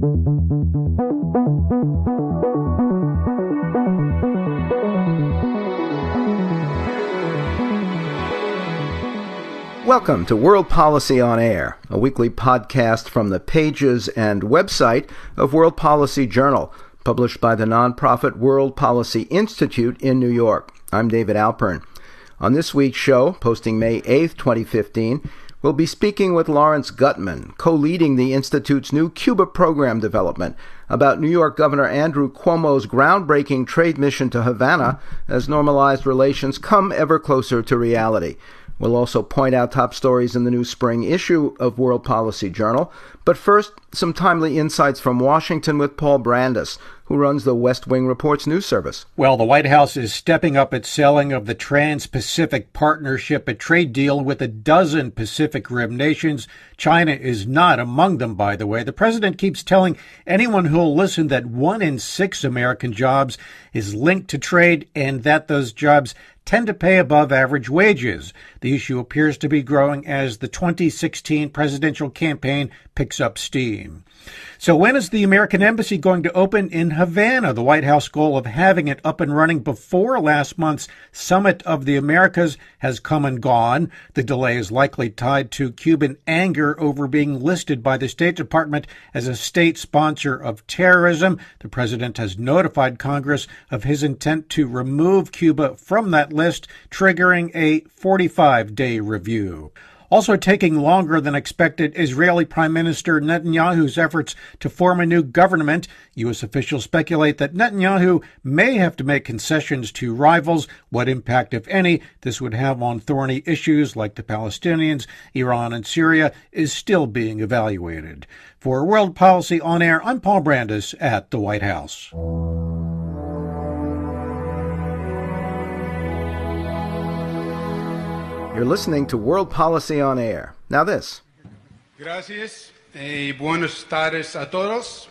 Welcome to World Policy on Air, a weekly podcast from the pages and website of World Policy Journal, published by the nonprofit World Policy Institute in New York. I'm David Alpern. On this week's show, posting May 8, 2015, we'll be speaking with Lawrence Gutman, co leading the Institute's new Cuba program development, about New York Governor Andrew Cuomo's groundbreaking trade mission to Havana as normalized relations come ever closer to reality. We'll also point out top stories in the new spring issue of World Policy Journal. But first, some timely insights from Washington with Paul Brandus, who runs the West Wing Reports news service. Well, the White House is stepping up its selling of the Trans Pacific Partnership, a trade deal with a dozen Pacific Rim nations. China is not among them, by the way. The president keeps telling anyone who'll listen that one in six American jobs is linked to trade and that those jobs tend to pay above average wages. The issue appears to be growing as the 2016 presidential campaign picks up steam. So, when is the American Embassy going to open in Havana? The White House goal of having it up and running before last month's Summit of the Americas has come and gone. The delay is likely tied to Cuban anger over being listed by the State Department as a state sponsor of terrorism. The president has notified Congress of his intent to remove Cuba from that list, triggering a 45 day review. Also taking longer than expected, Israeli Prime Minister Netanyahu's efforts to form a new government. U.S. officials speculate that Netanyahu may have to make concessions to rivals. What impact, if any, this would have on thorny issues like the Palestinians, Iran, and Syria is still being evaluated. For World Policy On Air, I'm Paul Brandus at the White House. You're listening to World Policy on Air. Now, this. Gracias y buenas tardes a todos.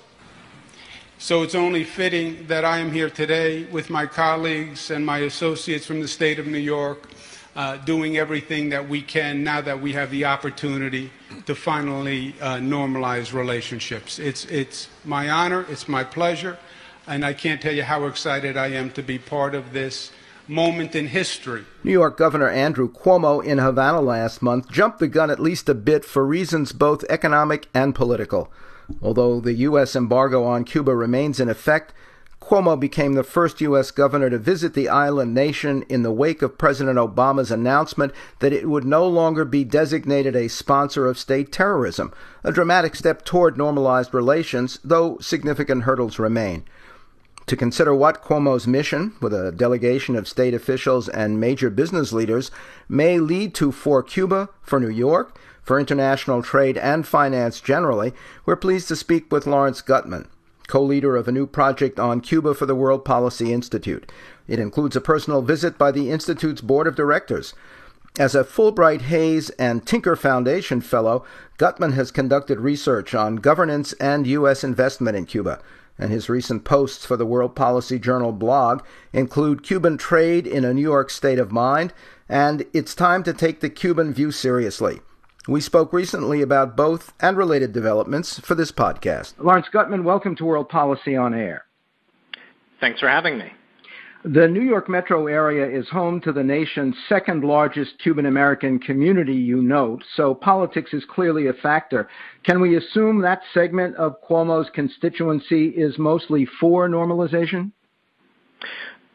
So it's only fitting that I am here today with my colleagues and my associates from the state of New York, uh, doing everything that we can now that we have the opportunity to finally uh, normalize relationships. It's, it's my honor, it's my pleasure, and I can't tell you how excited I am to be part of this moment in history. New York Governor Andrew Cuomo in Havana last month jumped the gun at least a bit for reasons both economic and political. Although the U.S. embargo on Cuba remains in effect, Cuomo became the first U.S. governor to visit the island nation in the wake of President Obama's announcement that it would no longer be designated a sponsor of state terrorism, a dramatic step toward normalized relations, though significant hurdles remain to consider what Cuomo's mission, with a delegation of state officials and major business leaders, may lead to for Cuba, for New York, for international trade and finance generally, we're pleased to speak with Lawrence Gutman, co leader of a new project on Cuba for the World Policy Institute. It includes a personal visit by the Institute's board of directors. As a Fulbright Hays and Tinker Foundation Fellow, Gutman has conducted research on governance and U.S. investment in Cuba and his recent posts for the World Policy Journal blog include Cuban trade in a New York state of mind and it's time to take the Cuban view seriously. We spoke recently about both and related developments for this podcast. Lawrence Gutman, welcome to World Policy on Air. Thanks for having me. The New York metro area is home to the nation's second largest Cuban American community, you note, so politics is clearly a factor. Can we assume that segment of Cuomo's constituency is mostly for normalization?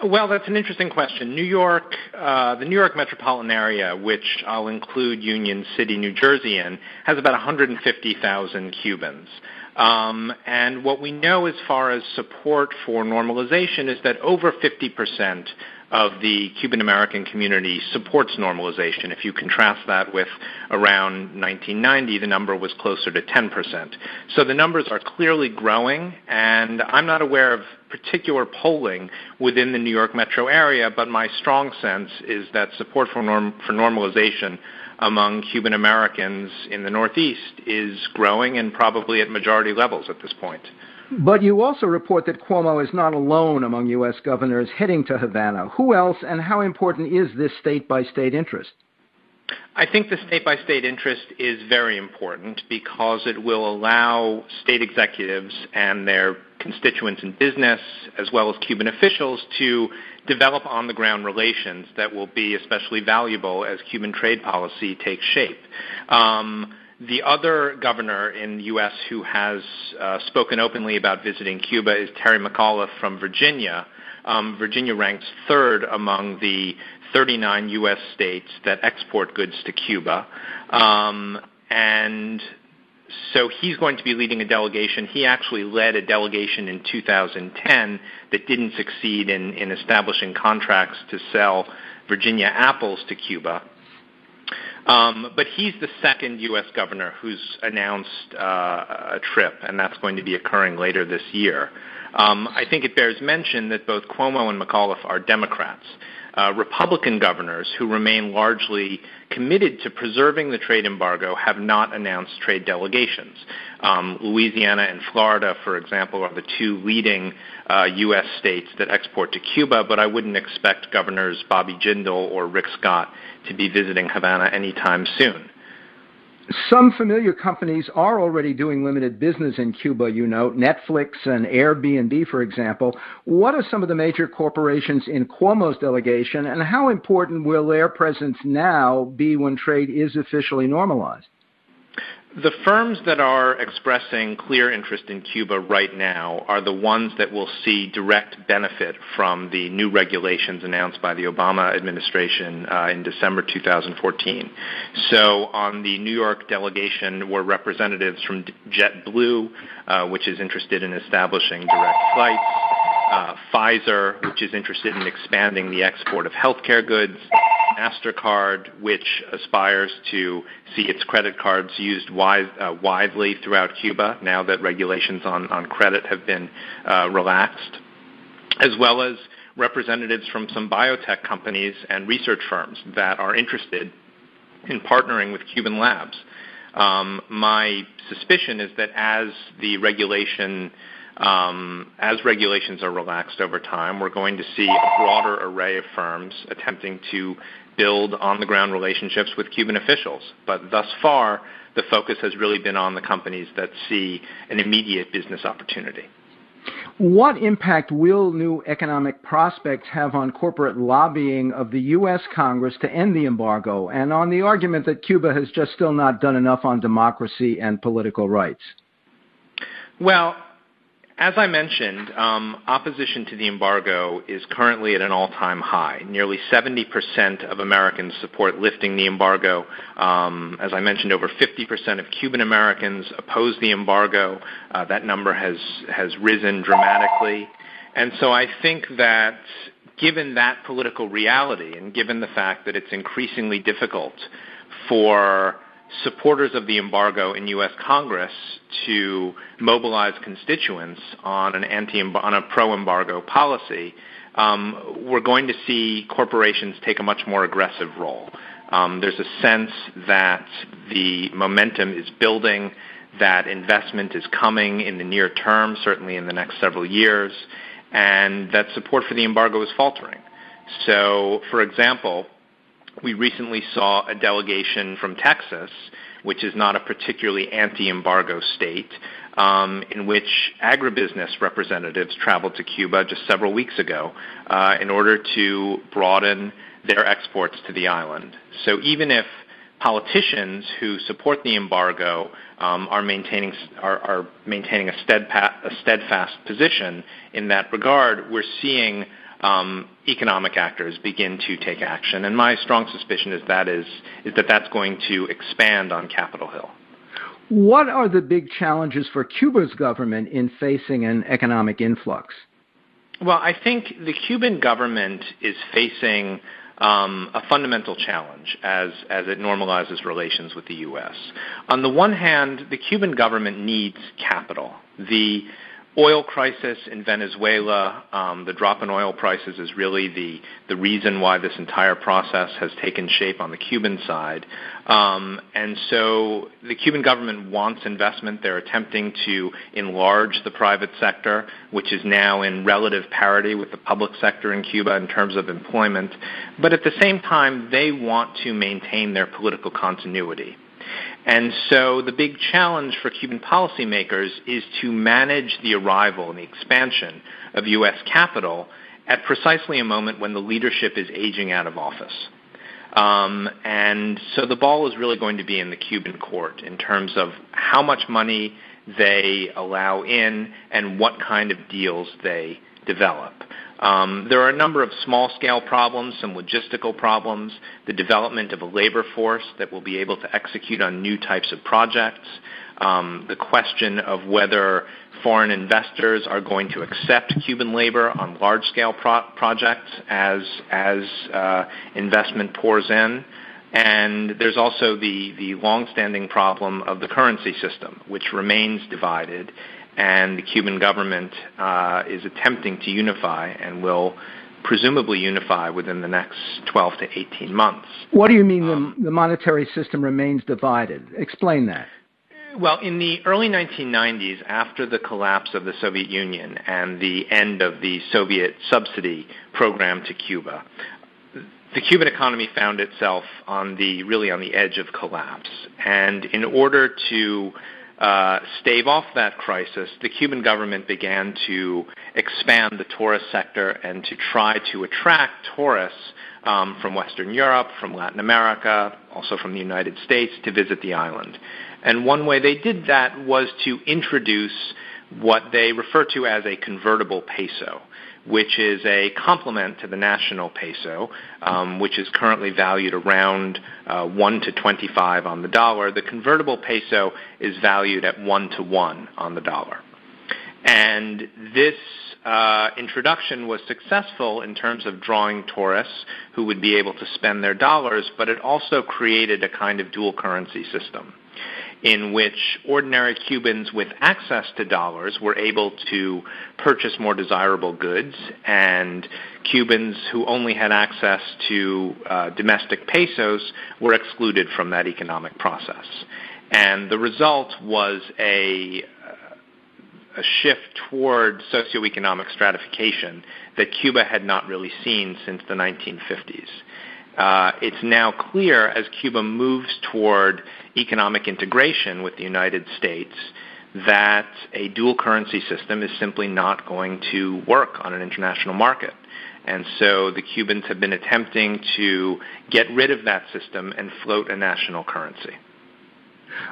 Well, that's an interesting question. New York, uh, the New York metropolitan area, which I'll include Union City, New Jersey in, has about 150,000 Cubans. Um, and what we know as far as support for normalization is that over 50% of the Cuban American community supports normalization. If you contrast that with around 1990, the number was closer to 10%. So the numbers are clearly growing, and I'm not aware of particular polling within the New York metro area, but my strong sense is that support for, norm- for normalization among Cuban Americans in the Northeast is growing and probably at majority levels at this point. But you also report that Cuomo is not alone among U.S. governors heading to Havana. Who else and how important is this state by state interest? I think the state by state interest is very important because it will allow state executives and their constituents in business, as well as Cuban officials, to develop on the ground relations that will be especially valuable as Cuban trade policy takes shape. Um, the other governor in the U.S. who has uh, spoken openly about visiting Cuba is Terry McAuliffe from Virginia. Um, Virginia ranks third among the 39 U.S. states that export goods to Cuba. Um, and so he's going to be leading a delegation. He actually led a delegation in 2010 that didn't succeed in, in establishing contracts to sell Virginia apples to Cuba. Um, but he's the second U.S. governor who's announced uh, a trip, and that's going to be occurring later this year. Um, I think it bears mention that both Cuomo and McAuliffe are Democrats. Uh, Republican governors who remain largely committed to preserving the trade embargo have not announced trade delegations. Um, Louisiana and Florida, for example, are the two leading uh, U.S. states that export to Cuba, but I wouldn't expect governors Bobby Jindal or Rick Scott to be visiting Havana anytime soon. Some familiar companies are already doing limited business in Cuba, you know, Netflix and Airbnb, for example. What are some of the major corporations in Cuomo's delegation, and how important will their presence now be when trade is officially normalized? The firms that are expressing clear interest in Cuba right now are the ones that will see direct benefit from the new regulations announced by the Obama administration uh, in December 2014. So, on the New York delegation were representatives from JetBlue, uh, which is interested in establishing direct flights, uh, Pfizer, which is interested in expanding the export of healthcare goods, MasterCard, which aspires to see its credit cards used uh, widely throughout Cuba now that regulations on, on credit have been uh, relaxed, as well as representatives from some biotech companies and research firms that are interested in partnering with Cuban labs. Um, my suspicion is that as the regulation um, as regulations are relaxed over time, we're going to see a broader array of firms attempting to build on the ground relationships with Cuban officials. But thus far, the focus has really been on the companies that see an immediate business opportunity. What impact will new economic prospects have on corporate lobbying of the U.S. Congress to end the embargo and on the argument that Cuba has just still not done enough on democracy and political rights? Well, as I mentioned, um, opposition to the embargo is currently at an all-time high. Nearly 70% of Americans support lifting the embargo. Um, as I mentioned, over 50% of Cuban Americans oppose the embargo. Uh, that number has has risen dramatically, and so I think that given that political reality, and given the fact that it's increasingly difficult for supporters of the embargo in U.S. Congress to mobilize constituents on an anti on a pro-embargo policy, um, we're going to see corporations take a much more aggressive role. Um, there's a sense that the momentum is building, that investment is coming in the near term, certainly in the next several years, and that support for the embargo is faltering. So, for example, we recently saw a delegation from Texas, which is not a particularly anti-embargo state, um, in which agribusiness representatives traveled to Cuba just several weeks ago uh, in order to broaden their exports to the island. So even if politicians who support the embargo um, are maintaining are, are maintaining a, steadpa- a steadfast position in that regard, we're seeing um, economic actors begin to take action. And my strong suspicion is that is, is that that's going to expand on Capitol Hill. What are the big challenges for Cuba's government in facing an economic influx? Well, I think the Cuban government is facing um, a fundamental challenge as, as it normalizes relations with the U.S. On the one hand, the Cuban government needs capital. The oil crisis in Venezuela, um, the drop in oil prices is really the the reason why this entire process has taken shape on the Cuban side. Um, and so the Cuban government wants investment. They're attempting to enlarge the private sector, which is now in relative parity with the public sector in Cuba in terms of employment. But at the same time, they want to maintain their political continuity. And so the big challenge for Cuban policymakers is to manage the arrival and the expansion of U.S. capital at precisely a moment when the leadership is aging out of office. Um, and so the ball is really going to be in the Cuban court in terms of how much money they allow in and what kind of deals they develop. Um, there are a number of small scale problems, some logistical problems, the development of a labor force that will be able to execute on new types of projects, um, the question of whether foreign investors are going to accept Cuban labor on large scale pro- projects as, as uh, investment pours in. And there's also the, the long-standing problem of the currency system, which remains divided and the Cuban government uh, is attempting to unify and will presumably unify within the next 12 to 18 months. What do you mean um, the, the monetary system remains divided? Explain that. Well, in the early 1990s, after the collapse of the Soviet Union and the end of the Soviet subsidy program to Cuba, the Cuban economy found itself on the really on the edge of collapse. And in order to uh, stave off that crisis, the Cuban government began to expand the tourist sector and to try to attract tourists um, from Western Europe, from Latin America, also from the United States to visit the island. And one way they did that was to introduce what they refer to as a convertible peso which is a complement to the national peso, um, which is currently valued around uh, 1 to 25 on the dollar. The convertible peso is valued at 1 to 1 on the dollar. And this uh, introduction was successful in terms of drawing tourists who would be able to spend their dollars, but it also created a kind of dual currency system in which ordinary Cubans with access to dollars were able to purchase more desirable goods, and Cubans who only had access to uh, domestic pesos were excluded from that economic process. And the result was a a shift toward socioeconomic stratification that Cuba had not really seen since the 1950s uh, it's now clear as Cuba moves toward economic integration with the United States that a dual currency system is simply not going to work on an international market. And so the Cubans have been attempting to get rid of that system and float a national currency.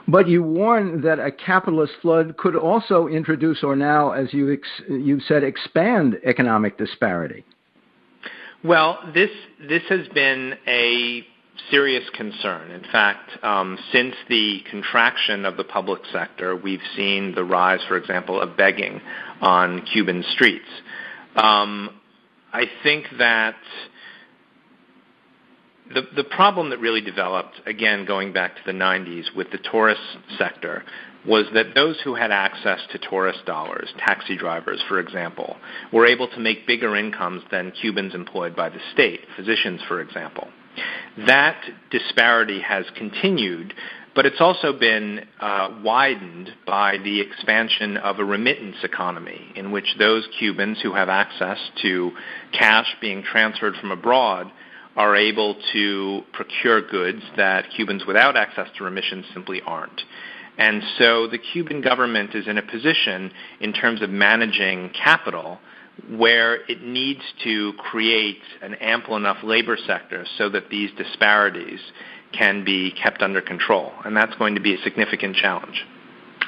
But you warn that a capitalist flood could also introduce, or now, as you ex- you said, expand economic disparity. Well, this this has been a serious concern. In fact, um, since the contraction of the public sector, we've seen the rise, for example, of begging on Cuban streets. Um, I think that the the problem that really developed, again, going back to the 90s with the tourist sector, was that those who had access to tourist dollars, taxi drivers, for example, were able to make bigger incomes than Cubans employed by the state, physicians, for example. That disparity has continued, but it's also been uh, widened by the expansion of a remittance economy in which those Cubans who have access to cash being transferred from abroad are able to procure goods that Cubans without access to remissions simply aren't. And so the Cuban government is in a position in terms of managing capital where it needs to create an ample enough labor sector so that these disparities can be kept under control. And that's going to be a significant challenge.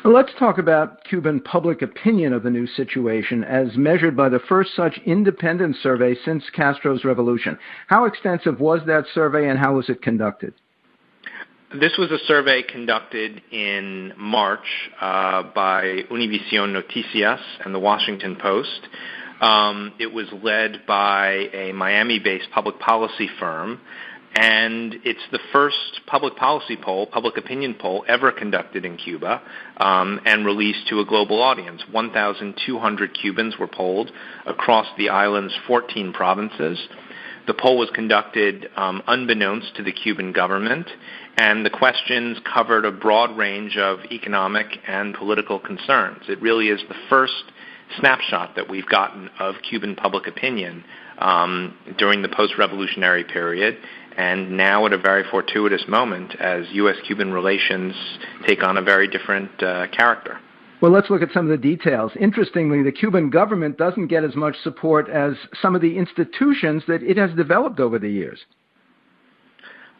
Let's talk about Cuban public opinion of the new situation as measured by the first such independent survey since Castro's revolution. How extensive was that survey and how was it conducted? This was a survey conducted in March uh, by Univision Noticias and the Washington Post. Um, it was led by a Miami based public policy firm, and it's the first public policy poll, public opinion poll ever conducted in Cuba um, and released to a global audience. 1,200 Cubans were polled across the island's 14 provinces. The poll was conducted um, unbeknownst to the Cuban government, and the questions covered a broad range of economic and political concerns. It really is the first snapshot that we've gotten of Cuban public opinion um, during the post-revolutionary period, and now at a very fortuitous moment as U.S.-Cuban relations take on a very different uh, character. Well, let's look at some of the details. Interestingly, the Cuban government doesn't get as much support as some of the institutions that it has developed over the years.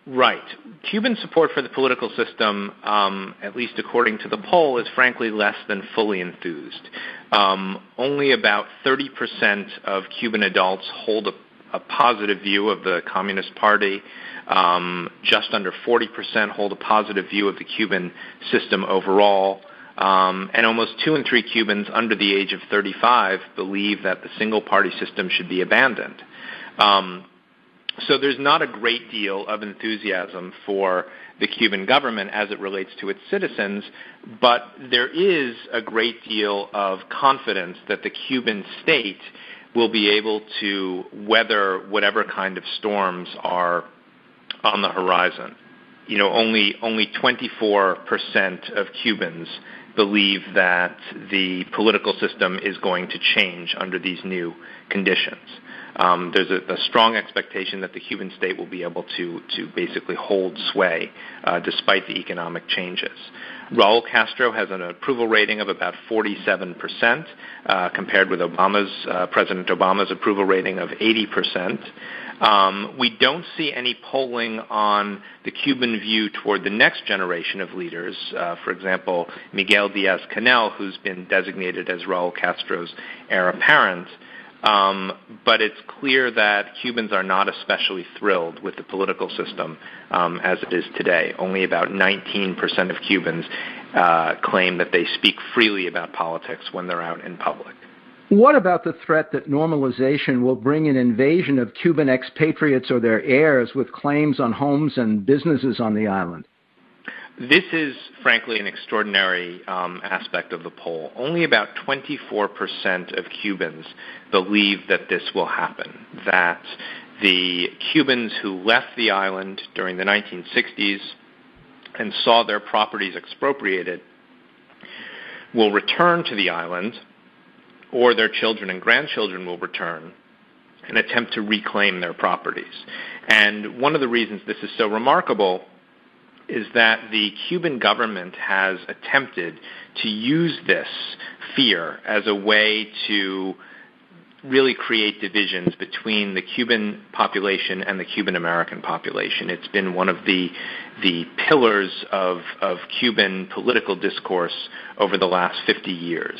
Right. Cuban support for the political system, um, at least according to the poll, is frankly less than fully enthused. Um, only about 30% of Cuban adults hold a, a, positive view of the Communist Party. Um, just under 40% hold a positive view of the Cuban system overall. Um, and almost two in three Cubans under the age of 35 believe that the single party system should be abandoned. Um, so there's not a great deal of enthusiasm for the Cuban government as it relates to its citizens, but there is a great deal of confidence that the Cuban state will be able to weather whatever kind of storms are on the horizon. You know, only only 24% of Cubans believe that the political system is going to change under these new conditions. Um, there's a, a, strong expectation that the Cuban state will be able to, to basically hold sway uh, despite the economic changes. Raul Castro has an approval rating of about 47%, uh, compared with Obama's uh, President Obama's approval rating of 80%. Um, we don't see any polling on the Cuban view toward the next generation of leaders. Uh, for example, Miguel Diaz Canel, who's been designated as Raul Castro's heir apparent. Um, but it's clear that Cubans are not especially thrilled with the political system um, as it is today. Only about 19% of Cubans uh, claim that they speak freely about politics when they're out in public. What about the threat that normalization will bring an invasion of Cuban expatriates or their heirs with claims on homes and businesses on the island? This is, frankly, an extraordinary um, aspect of the poll. Only about 24% of Cubans believe that this will happen, that the Cubans who left the island during the 1960s and saw their properties expropriated will return to the island or their children and grandchildren will return and attempt to reclaim their properties. And one of the reasons this is so remarkable is that the Cuban government has attempted to use this fear as a way to really create divisions between the Cuban population and the Cuban American population. It's been one of the the pillars of, of Cuban political discourse over the last 50 years.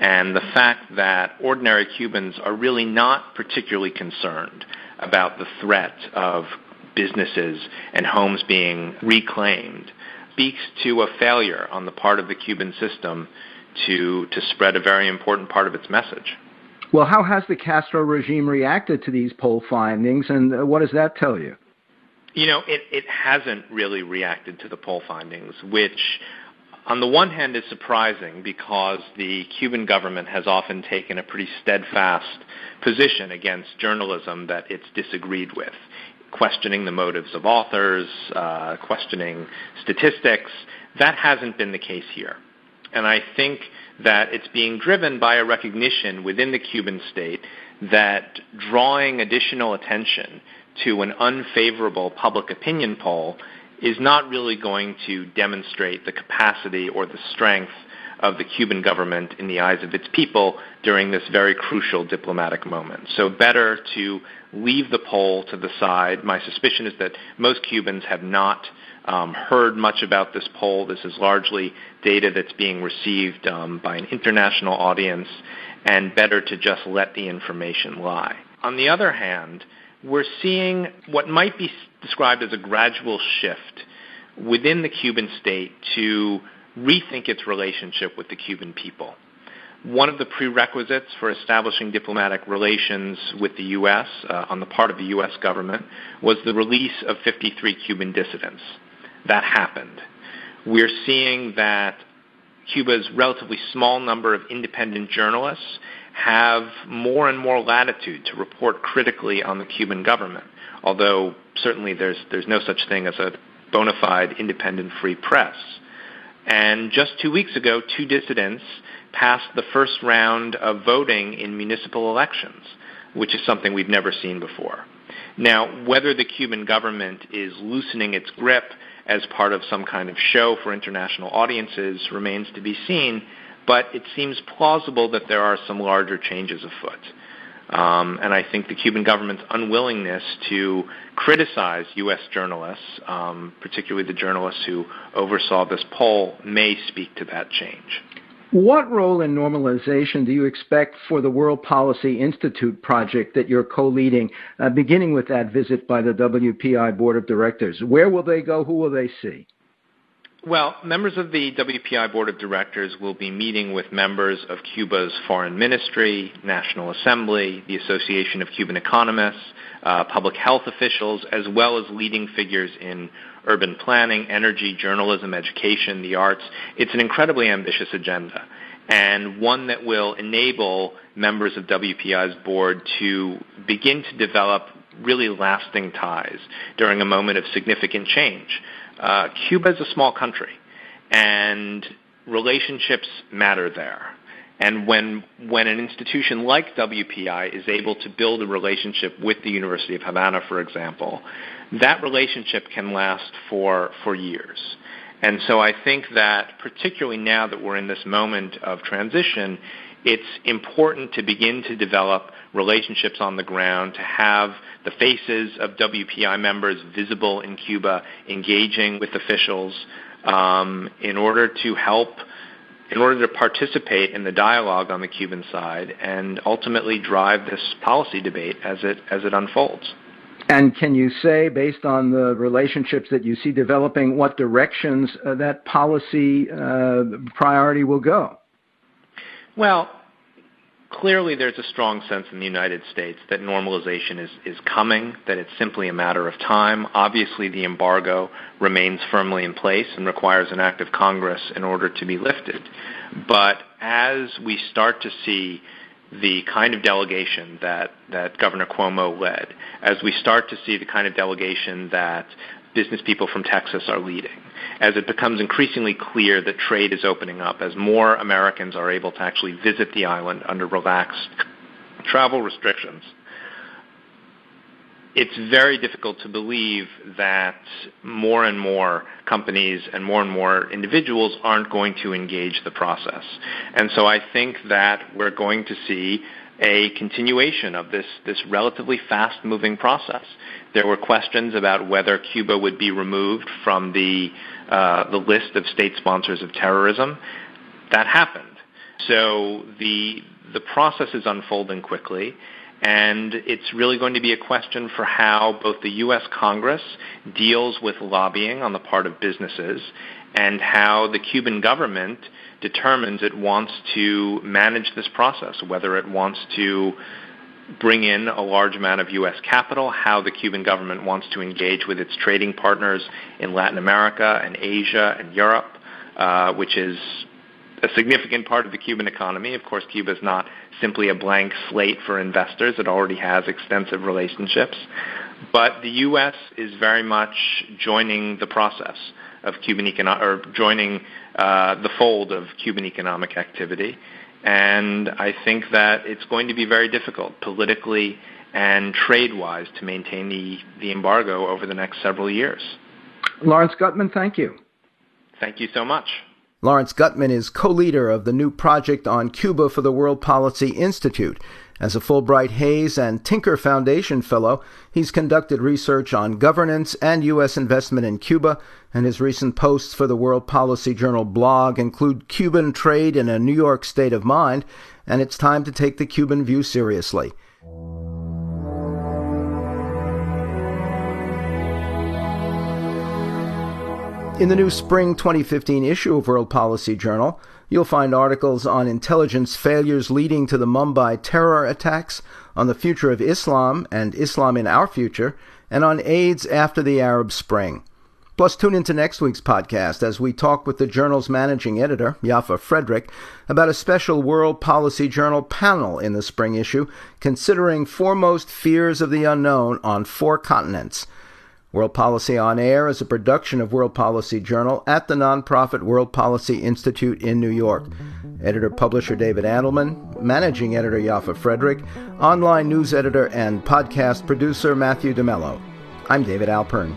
And the fact that ordinary Cubans are really not particularly concerned about the threat of businesses and homes being reclaimed speaks to a failure on the part of the Cuban system to, to spread a very important part of its message. Well, how has the Castro regime reacted to these poll findings, and what does that tell you? You know, it, it hasn't really reacted to the poll findings, which on the one hand is surprising because the Cuban government has often taken a pretty steadfast position against journalism that it's disagreed with, questioning the motives of authors, uh, questioning statistics. That hasn't been the case here. And I think that it's being driven by a recognition within the Cuban state that drawing additional attention to an unfavorable public opinion poll is not really going to demonstrate the capacity or the strength of the Cuban government in the eyes of its people during this very crucial diplomatic moment. So better to leave the poll to the side. My suspicion is that most Cubans have not um, heard much about this poll. This is largely data that's being received um, by an international audience, and better to just let the information lie. On the other hand, we're seeing what might be described as a gradual shift within the Cuban state to rethink its relationship with the Cuban people. one of the prerequisites for establishing diplomatic relations with the U.S. Uh, on the part of the U.S. government was the release of 53 Cuban dissidents. That happened. We're seeing that Cuba's relatively small number of independent journalists have more and more latitude to report critically on the Cuban government, although certainly there's, there's no such thing as a bona fide independent free press. And just two weeks ago, two dissidents passed the first round of voting in municipal elections, which is something we've never seen before. Now, whether the Cuban government is loosening its grip as part of some kind of show for international audiences remains to be seen, but it seems plausible that there are some larger changes afoot. Um, and I think the Cuban government's unwillingness to criticize U.S. journalists, um, particularly the journalists who oversaw this poll, may speak to that change. What role in normalization do you expect for the World Policy Institute project that you're co-leading, uh, beginning with that visit by the WPI Board of Directors? Where will they go? Who will they see? Well, members of the WPI Board of Directors will be meeting with members of Cuba's Foreign Ministry, National Assembly, the Association of Cuban Economists, uh, public health officials, as well as leading figures in urban planning, energy, journalism, education, the arts. It's an incredibly ambitious agenda and one that will enable members of WPI's board to begin to develop really lasting ties during a moment of significant change. Uh, Cuba is a small country, and relationships matter there. And when when an institution like WPI is able to build a relationship with the University of Havana, for example, that relationship can last for for years. And so I think that particularly now that we're in this moment of transition, it's important to begin to develop relationships on the ground, to have the faces of WPI members visible in Cuba, engaging with officials um, in order to help, in order to participate in the dialogue on the Cuban side, and ultimately drive this policy debate as it as it unfolds. And can you say, based on the relationships that you see developing, what directions uh, that policy uh, priority will go? Well, clearly there's a strong sense in the United States that normalization is, is coming, that it's simply a matter of time. Obviously, the embargo remains firmly in place and requires an act of Congress in order to be lifted. But as we start to see the kind of delegation that, that Governor Cuomo led, as we start to see the kind of delegation that business people from Texas are leading, as it becomes increasingly clear that trade is opening up, as more Americans are able to actually visit the island under relaxed travel restrictions, it's very difficult to believe that more and more companies and more and more individuals aren't going to engage the process. And so I think that we're going to see a continuation of this, this relatively fast moving process. There were questions about whether Cuba would be removed from the, uh, the list of state sponsors of terrorism. That happened. So the, the process is unfolding quickly. And it's really going to be a question for how both the U.S. Congress deals with lobbying on the part of businesses and how the Cuban government determines it wants to manage this process, whether it wants to bring in a large amount of U.S. capital, how the Cuban government wants to engage with its trading partners in Latin America and Asia and Europe, uh, which is a significant part of the Cuban economy. Of course, Cuba is not simply a blank slate for investors. It already has extensive relationships. But the U.S. is very much joining the process of Cuban economic, or joining uh, the fold of Cuban economic activity. And I think that it's going to be very difficult politically and trade-wise to maintain the, the embargo over the next several years. Lawrence Gutman, thank you. Thank you so much. Lawrence Gutman is co-leader of the new project on Cuba for the World Policy Institute. As a Fulbright Hays and Tinker Foundation Fellow, he's conducted research on governance and U.S. investment in Cuba, and his recent posts for the World Policy Journal blog include Cuban trade in a New York state of mind, and it's time to take the Cuban view seriously. In the new spring 2015 issue of World Policy Journal, You'll find articles on intelligence failures leading to the Mumbai terror attacks, on the future of Islam and Islam in our future, and on AIDS after the Arab Spring. Plus, tune into next week's podcast as we talk with the journal's managing editor, Yaffa Frederick, about a special World Policy Journal panel in the spring issue considering foremost fears of the unknown on four continents. World Policy on Air is a production of World Policy Journal at the nonprofit World Policy Institute in New York. Editor publisher David Andelman, managing editor Yaffa Frederick, online news editor and podcast producer Matthew DeMello. I'm David Alpern.